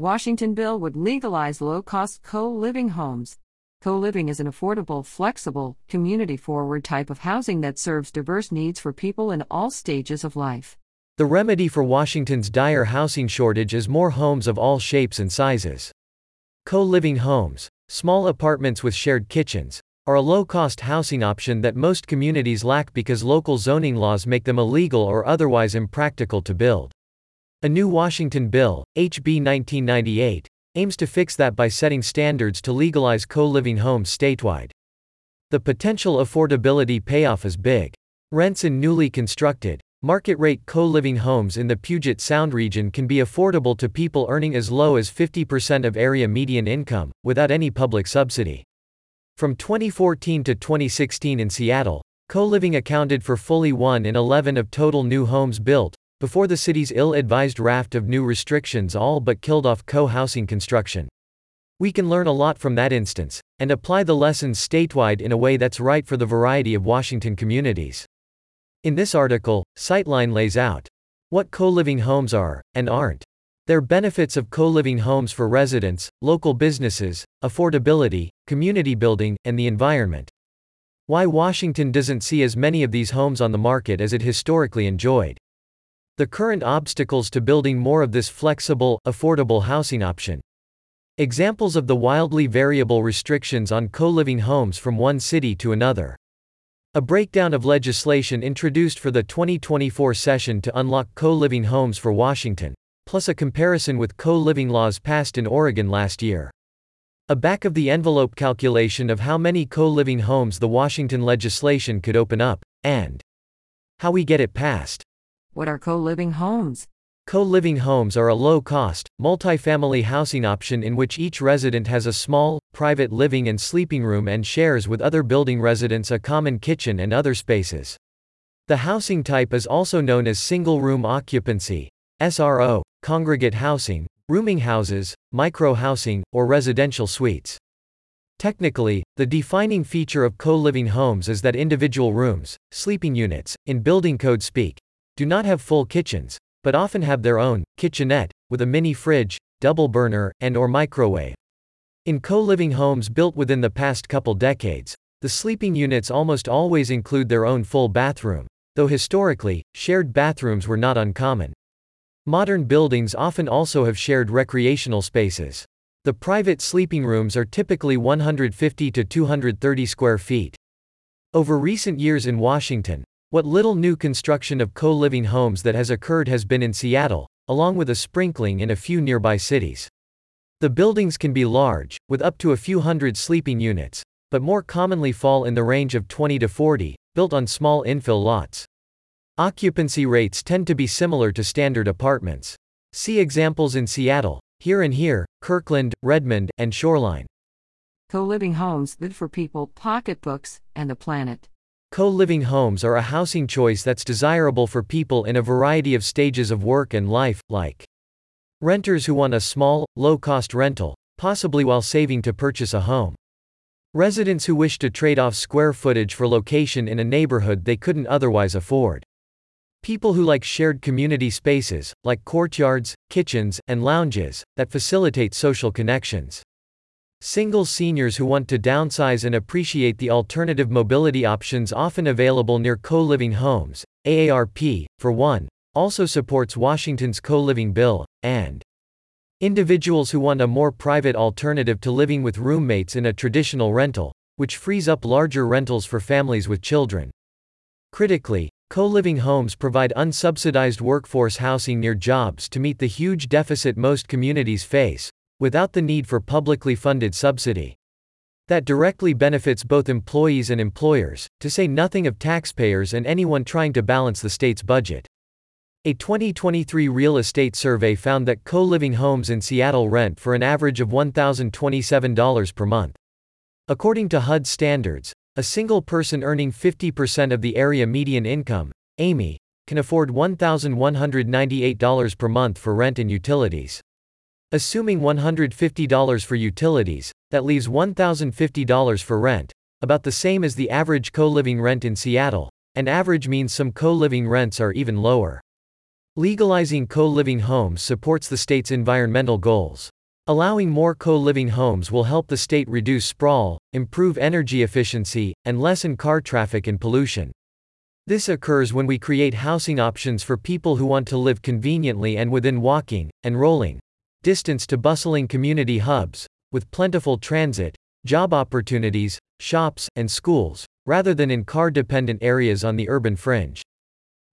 Washington bill would legalize low cost co living homes. Co living is an affordable, flexible, community forward type of housing that serves diverse needs for people in all stages of life. The remedy for Washington's dire housing shortage is more homes of all shapes and sizes. Co living homes, small apartments with shared kitchens, are a low cost housing option that most communities lack because local zoning laws make them illegal or otherwise impractical to build. A new Washington bill, HB 1998, aims to fix that by setting standards to legalize co living homes statewide. The potential affordability payoff is big. Rents in newly constructed, market rate co living homes in the Puget Sound region can be affordable to people earning as low as 50% of area median income, without any public subsidy. From 2014 to 2016 in Seattle, co living accounted for fully 1 in 11 of total new homes built, before the city's ill-advised raft of new restrictions all but killed off co-housing construction. We can learn a lot from that instance, and apply the lessons statewide in a way that's right for the variety of Washington communities. In this article, Sightline lays out what co-living homes are, and aren't. Their benefits of co-living homes for residents, local businesses, affordability, community building, and the environment. Why Washington doesn't see as many of these homes on the market as it historically enjoyed. The current obstacles to building more of this flexible, affordable housing option. Examples of the wildly variable restrictions on co-living homes from one city to another. A breakdown of legislation introduced for the 2024 session to unlock co-living homes for Washington, plus a comparison with co-living laws passed in Oregon last year. A back of the envelope calculation of how many co-living homes the Washington legislation could open up, and how we get it passed. What are co living homes? Co living homes are a low cost, multifamily housing option in which each resident has a small, private living and sleeping room and shares with other building residents a common kitchen and other spaces. The housing type is also known as single room occupancy, SRO, congregate housing, rooming houses, micro housing, or residential suites. Technically, the defining feature of co living homes is that individual rooms, sleeping units, in building code speak, do not have full kitchens, but often have their own kitchenette with a mini fridge, double burner, and or microwave. In co-living homes built within the past couple decades, the sleeping units almost always include their own full bathroom, though historically, shared bathrooms were not uncommon. Modern buildings often also have shared recreational spaces. The private sleeping rooms are typically 150 to 230 square feet. Over recent years in Washington, what little new construction of co-living homes that has occurred has been in Seattle, along with a sprinkling in a few nearby cities. The buildings can be large, with up to a few hundred sleeping units, but more commonly fall in the range of 20 to 40, built on small infill lots. Occupancy rates tend to be similar to standard apartments. See examples in Seattle, Here and Here, Kirkland, Redmond, and Shoreline. Co living homes good for people, pocketbooks, and the planet. Co-living homes are a housing choice that's desirable for people in a variety of stages of work and life, like renters who want a small, low-cost rental, possibly while saving to purchase a home. Residents who wish to trade off square footage for location in a neighborhood they couldn't otherwise afford. People who like shared community spaces, like courtyards, kitchens, and lounges, that facilitate social connections. Single seniors who want to downsize and appreciate the alternative mobility options often available near co-living homes, AARP, for one, also supports Washington's co-living bill, and individuals who want a more private alternative to living with roommates in a traditional rental, which frees up larger rentals for families with children. Critically, co-living homes provide unsubsidized workforce housing near jobs to meet the huge deficit most communities face, without the need for publicly funded subsidy. That directly benefits both employees and employers, to say nothing of taxpayers and anyone trying to balance the state's budget. A 2023 real estate survey found that co living homes in Seattle rent for an average of $1,027 per month. According to HUD standards, a single person earning 50% of the area median income, AMI, can afford $1,198 per month for rent and utilities. Assuming $150 for utilities, that leaves $1,050 for rent, about the same as the average co living rent in Seattle, and average means some co living rents are even lower. Legalizing co-living homes supports the state's environmental goals. Allowing more co-living homes will help the state reduce sprawl, improve energy efficiency, and lessen car traffic and pollution. This occurs when we create housing options for people who want to live conveniently and within walking and rolling distance to bustling community hubs, with plentiful transit, job opportunities, shops, and schools, rather than in car dependent areas on the urban fringe.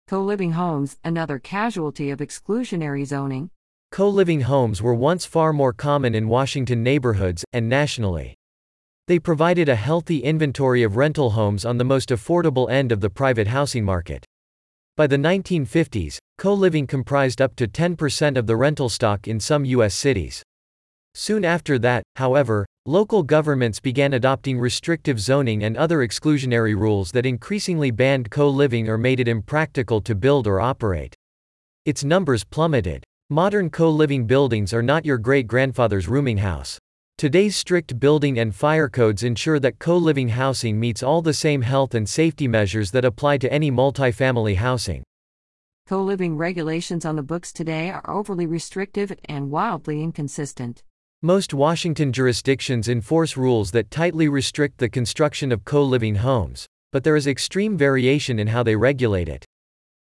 Co living homes, another casualty of exclusionary zoning. Co living homes were once far more common in Washington neighborhoods, and nationally. They provided a healthy inventory of rental homes on the most affordable end of the private housing market. By the 1950s, co living comprised up to 10% of the rental stock in some U.S. cities. Soon after that, however, local governments began adopting restrictive zoning and other exclusionary rules that increasingly banned co living or made it impractical to build or operate. Its numbers plummeted. Modern co living buildings are not your great grandfather's rooming house. Today's strict building and fire codes ensure that co living housing meets all the same health and safety measures that apply to any multifamily housing. Co living regulations on the books today are overly restrictive and wildly inconsistent. Most Washington jurisdictions enforce rules that tightly restrict the construction of co living homes, but there is extreme variation in how they regulate it.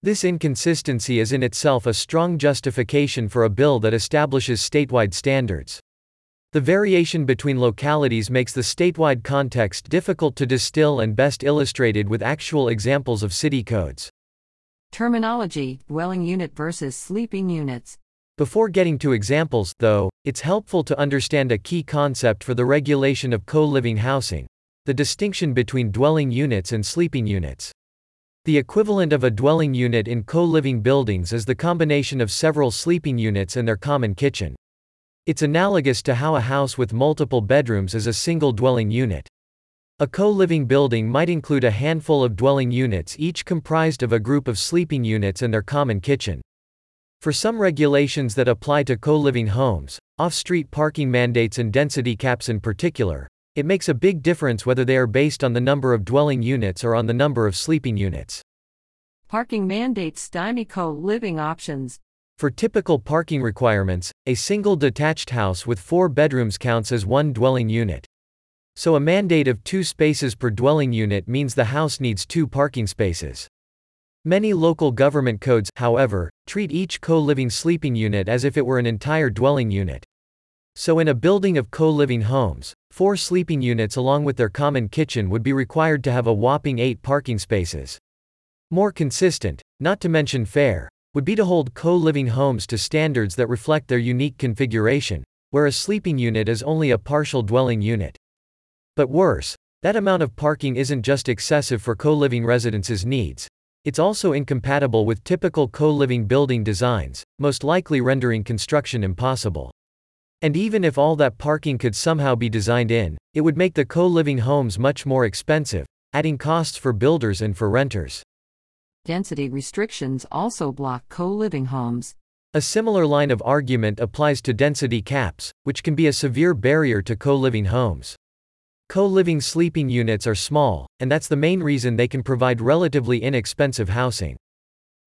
This inconsistency is in itself a strong justification for a bill that establishes statewide standards. The variation between localities makes the statewide context difficult to distill and best illustrated with actual examples of city codes. Terminology dwelling unit versus sleeping units. Before getting to examples, though, it's helpful to understand a key concept for the regulation of co living housing the distinction between dwelling units and sleeping units. The equivalent of a dwelling unit in co living buildings is the combination of several sleeping units and their common kitchen. It's analogous to how a house with multiple bedrooms is a single dwelling unit. A co living building might include a handful of dwelling units, each comprised of a group of sleeping units and their common kitchen. For some regulations that apply to co living homes, off street parking mandates and density caps in particular, it makes a big difference whether they are based on the number of dwelling units or on the number of sleeping units. Parking mandates stymie co living options. For typical parking requirements, a single detached house with four bedrooms counts as one dwelling unit. So a mandate of two spaces per dwelling unit means the house needs two parking spaces. Many local government codes, however, treat each co-living sleeping unit as if it were an entire dwelling unit. So in a building of co-living homes, four sleeping units along with their common kitchen would be required to have a whopping eight parking spaces. More consistent, not to mention fair, would be to hold co-living homes to standards that reflect their unique configuration, where a sleeping unit is only a partial dwelling unit. But worse, that amount of parking isn't just excessive for co-living residences' needs, it's also incompatible with typical co-living building designs, most likely rendering construction impossible. And even if all that parking could somehow be designed in, it would make the co-living homes much more expensive, adding costs for builders and for renters. Density restrictions also block co living homes. A similar line of argument applies to density caps, which can be a severe barrier to co living homes. Co-living sleeping units are small, and that's the main reason they can provide relatively inexpensive housing.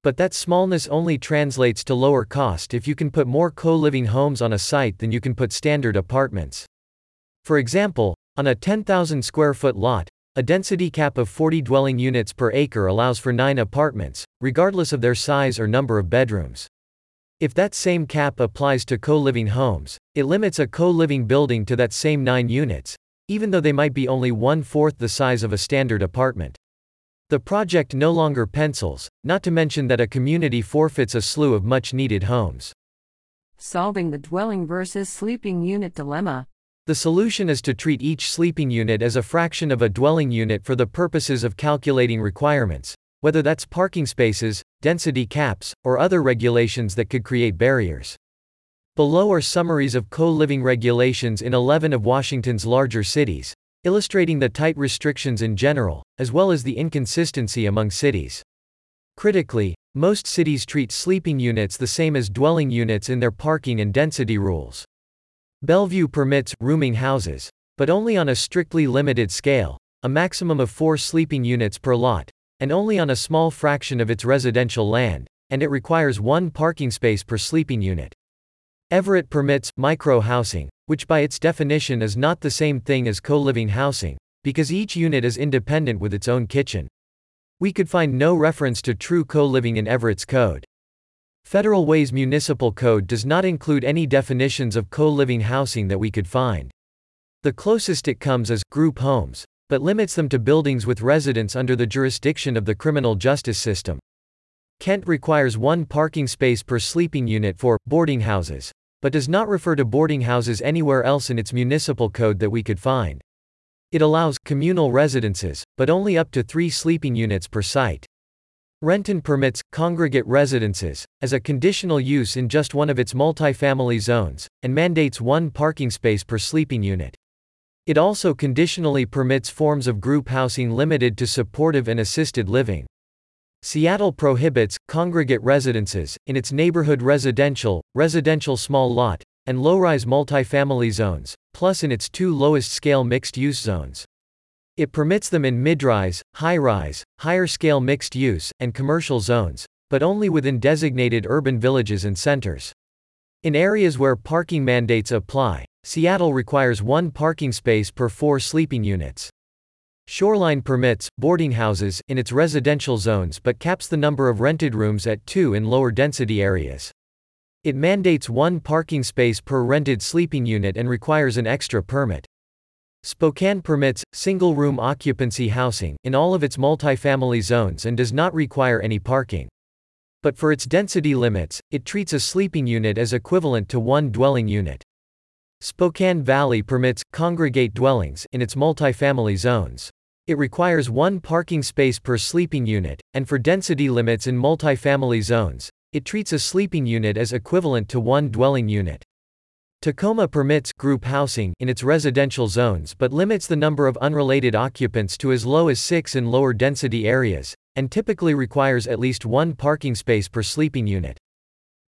But that smallness only translates to lower cost if you can put more co-living homes on a site than you can put standard apartments. For example, on a 10,000 square foot lot, a density cap of 40 dwelling units per acre allows for 9 apartments, regardless of their size or number of bedrooms. If that same cap applies to co-living homes, it limits a co-living building to that same 9 units, even though they might be only one-fourth the size of a standard apartment. The project no longer pencils, not to mention that a community forfeits a slew of much-needed homes. Solving the dwelling versus sleeping unit dilemma. The solution is to treat each sleeping unit as a fraction of a dwelling unit for the purposes of calculating requirements, whether that's parking spaces, density caps, or other regulations that could create barriers. Below are summaries of co-living regulations in 11 of Washington's larger cities, illustrating the tight restrictions in general, as well as the inconsistency among cities. Critically, most cities treat sleeping units the same as dwelling units in their parking and density rules. Bellevue permits rooming houses, but only on a strictly limited scale, a maximum of four sleeping units per lot, and only on a small fraction of its residential land, and it requires one parking space per sleeping unit. Everett permits micro housing, which by its definition is not the same thing as co living housing, because each unit is independent with its own kitchen. We could find no reference to true co living in Everett's code. Federal Way's Municipal Code does not include any definitions of co living housing that we could find. The closest it comes is group homes, but limits them to buildings with residents under the jurisdiction of the criminal justice system. Kent requires one parking space per sleeping unit for boarding houses, but does not refer to boarding houses anywhere else in its municipal code that we could find. It allows communal residences, but only up to three sleeping units per site. Renton permits congregate residences as a conditional use in just one of its multifamily zones, and mandates one parking space per sleeping unit. It also conditionally permits forms of group housing limited to supportive and assisted living. Seattle prohibits congregate residences in its neighborhood residential, residential small lot, and low-rise multifamily zones, plus in its two lowest-scale mixed-use zones. It permits them in mid-rise, high-rise, higher-scale mixed-use, and commercial zones, but only within designated urban villages and centers. In areas where parking mandates apply, Seattle requires one parking space per four sleeping units. Shoreline permits boarding houses in its residential zones but caps the number of rented rooms at two in lower density areas. It mandates one parking space per rented sleeping unit and requires an extra permit. Spokane permits single room occupancy housing in all of its multifamily zones and does not require any parking. But for its density limits, it treats a sleeping unit as equivalent to one dwelling unit. Spokane Valley permits congregate dwellings in its multifamily zones. It requires one parking space per sleeping unit, and for density limits in multifamily zones, it treats a sleeping unit as equivalent to one dwelling unit. Tacoma permits group housing in its residential zones but limits the number of unrelated occupants to as low as six in lower density areas, and typically requires at least one parking space per sleeping unit.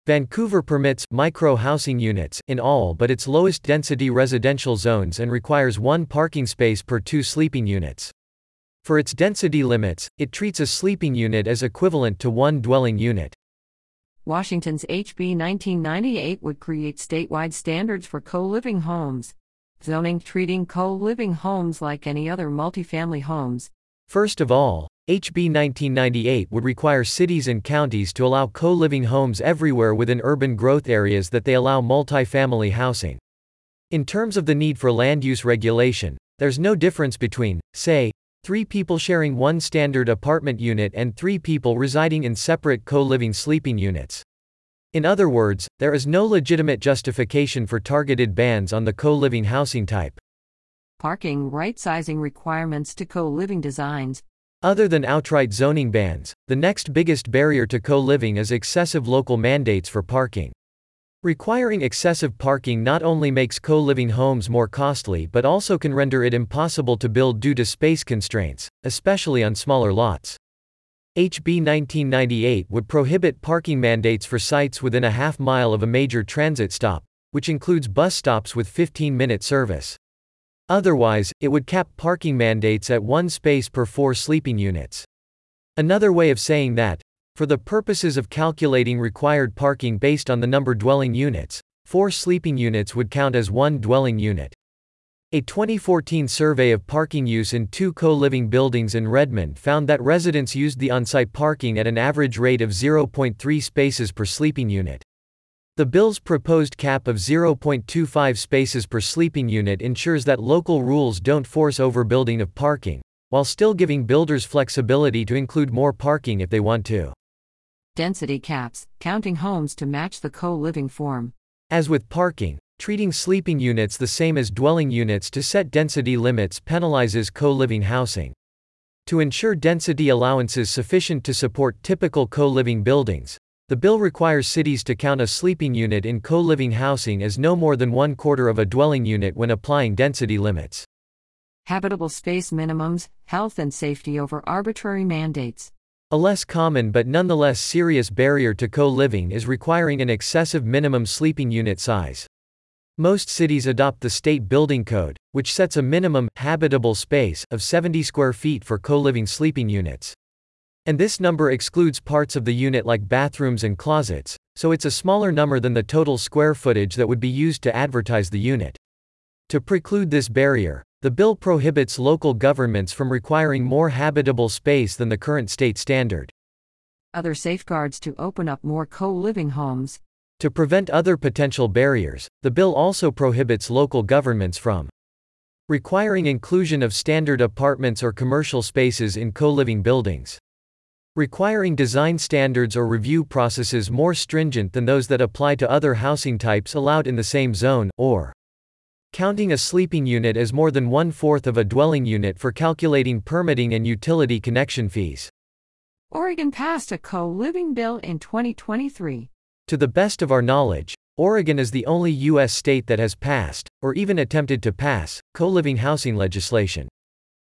Vancouver permits micro housing units in all but its lowest density residential zones and requires one parking space per two sleeping units. For its density limits, it treats a sleeping unit as equivalent to one dwelling unit. Washington's HB 1998 would create statewide standards for co living homes, zoning treating co living homes like any other multifamily homes. First of all, HB 1998 would require cities and counties to allow co living homes everywhere within urban growth areas that they allow multifamily housing. In terms of the need for land use regulation, there's no difference between, say, three people sharing one standard apartment unit and three people residing in separate co living sleeping units. In other words, there is no legitimate justification for targeted bans on the co living housing type. Parking right sizing requirements to co living designs. Other than outright zoning bans, the next biggest barrier to co living is excessive local mandates for parking. Requiring excessive parking not only makes co living homes more costly but also can render it impossible to build due to space constraints, especially on smaller lots. HB 1998 would prohibit parking mandates for sites within a half mile of a major transit stop, which includes bus stops with 15 minute service. Otherwise, it would cap parking mandates at one space per four sleeping units. Another way of saying that, for the purposes of calculating required parking based on the number dwelling units, four sleeping units would count as one dwelling unit. A 2014 survey of parking use in two co living buildings in Redmond found that residents used the on site parking at an average rate of 0.3 spaces per sleeping unit. The bill's proposed cap of 0.25 spaces per sleeping unit ensures that local rules don't force overbuilding of parking, while still giving builders flexibility to include more parking if they want to. Density caps, counting homes to match the co living form. As with parking, treating sleeping units the same as dwelling units to set density limits penalizes co living housing. To ensure density allowances sufficient to support typical co living buildings, the bill requires cities to count a sleeping unit in co living housing as no more than one quarter of a dwelling unit when applying density limits. Habitable space minimums, health and safety over arbitrary mandates. A less common but nonetheless serious barrier to co living is requiring an excessive minimum sleeping unit size. Most cities adopt the State Building Code, which sets a minimum habitable space of 70 square feet for co living sleeping units. And this number excludes parts of the unit like bathrooms and closets, so it's a smaller number than the total square footage that would be used to advertise the unit. To preclude this barrier, the bill prohibits local governments from requiring more habitable space than the current state standard. Other safeguards to open up more co living homes. To prevent other potential barriers, the bill also prohibits local governments from requiring inclusion of standard apartments or commercial spaces in co living buildings, requiring design standards or review processes more stringent than those that apply to other housing types allowed in the same zone, or counting a sleeping unit as more than one fourth of a dwelling unit for calculating permitting and utility connection fees. Oregon passed a co living bill in 2023. To the best of our knowledge, Oregon is the only U.S. state that has passed, or even attempted to pass, co living housing legislation.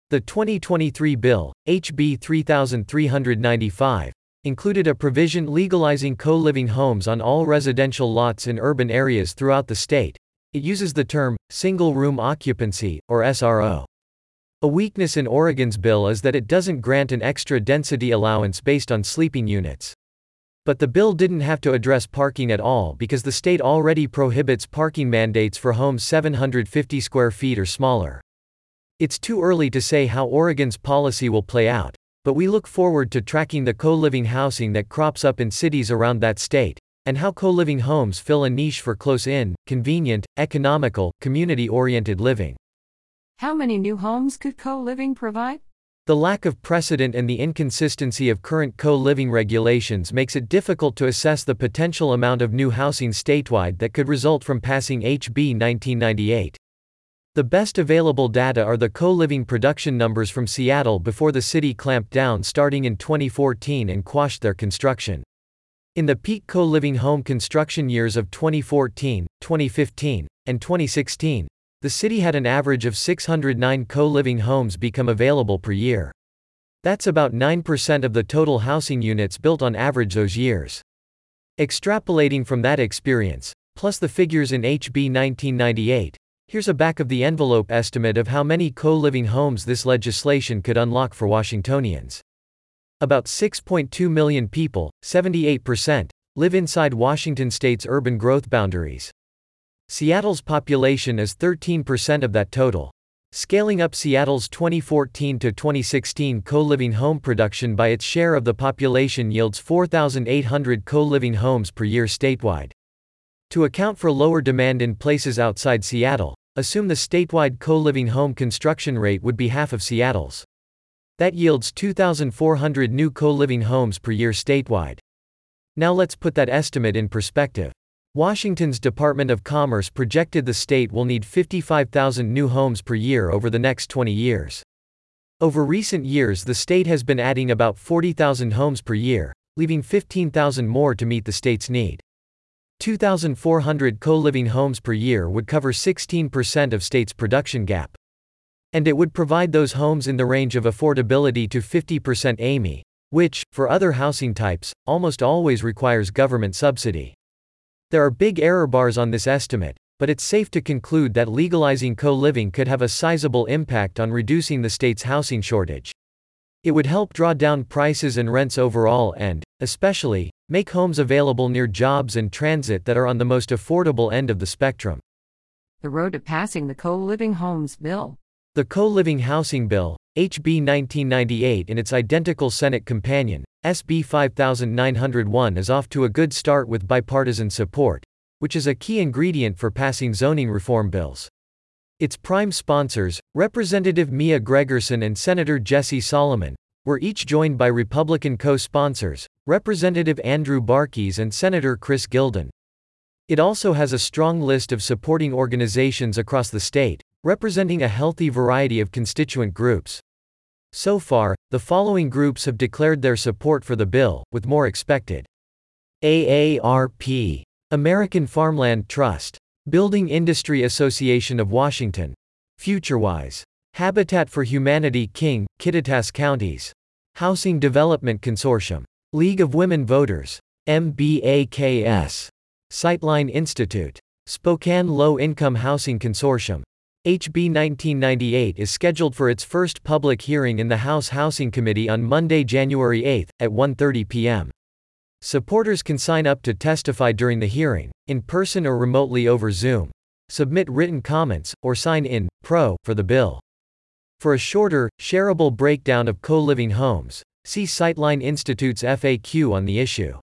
The 2023 bill, HB 3395, included a provision legalizing co living homes on all residential lots in urban areas throughout the state. It uses the term single room occupancy, or SRO. A weakness in Oregon's bill is that it doesn't grant an extra density allowance based on sleeping units. But the bill didn't have to address parking at all because the state already prohibits parking mandates for homes 750 square feet or smaller. It's too early to say how Oregon's policy will play out, but we look forward to tracking the co living housing that crops up in cities around that state, and how co living homes fill a niche for close in, convenient, economical, community oriented living. How many new homes could co living provide? The lack of precedent and the inconsistency of current co living regulations makes it difficult to assess the potential amount of new housing statewide that could result from passing HB 1998. The best available data are the co living production numbers from Seattle before the city clamped down starting in 2014 and quashed their construction. In the peak co living home construction years of 2014, 2015, and 2016, the city had an average of 609 co-living homes become available per year. That's about 9% of the total housing units built on average those years. Extrapolating from that experience, plus the figures in HB 1998, here's a back of the envelope estimate of how many co-living homes this legislation could unlock for Washingtonians. About 6.2 million people, 78%, live inside Washington state's urban growth boundaries. Seattle's population is 13% of that total. Scaling up Seattle's 2014 to 2016 co-living home production by its share of the population yields 4,800 co-living homes per year statewide. To account for lower demand in places outside Seattle, assume the statewide co-living home construction rate would be half of Seattle's. That yields 2,400 new co-living homes per year statewide. Now let's put that estimate in perspective. Washington's Department of Commerce projected the state will need 55,000 new homes per year over the next 20 years. Over recent years, the state has been adding about 40,000 homes per year, leaving 15,000 more to meet the state's need. 2,400 co-living homes per year would cover 16% of state's production gap. And it would provide those homes in the range of affordability to 50% AMI, which, for other housing types, almost always requires government subsidy. There are big error bars on this estimate, but it's safe to conclude that legalizing co-living could have a sizable impact on reducing the state's housing shortage. It would help draw down prices and rents overall and, especially, make homes available near jobs and transit that are on the most affordable end of the spectrum. The road to passing the co living homes bill. The Co Living Housing Bill, HB 1998 and its identical Senate companion, SB 5901 is off to a good start with bipartisan support, which is a key ingredient for passing zoning reform bills. Its prime sponsors, Representative Mia Gregerson and Senator Jesse Salomon, were each joined by Republican co-sponsors, Representative Andrew Barkis and Senator Chris Gildon. It also has a strong list of supporting organizations across the state, representing a healthy variety of constituent groups. So far, the following groups have declared their support for the bill, with more expected. AARP, American Farmland Trust, Building Industry Association of Washington, FutureWise, Habitat for Humanity King, Kittitas Counties, Housing Development Consortium, League of Women Voters, MBAKS, Sightline Institute, Spokane Low Income Housing Consortium, HB 1998 is scheduled for its first public hearing in the House Housing Committee on Monday, January 8, at 1:30 p.m. Supporters can sign up to testify during the hearing, in person or remotely over Zoom, submit written comments, or sign in pro for the bill. For a shorter, shareable breakdown of co-living homes, see Sightline Institute's FAQ on the issue.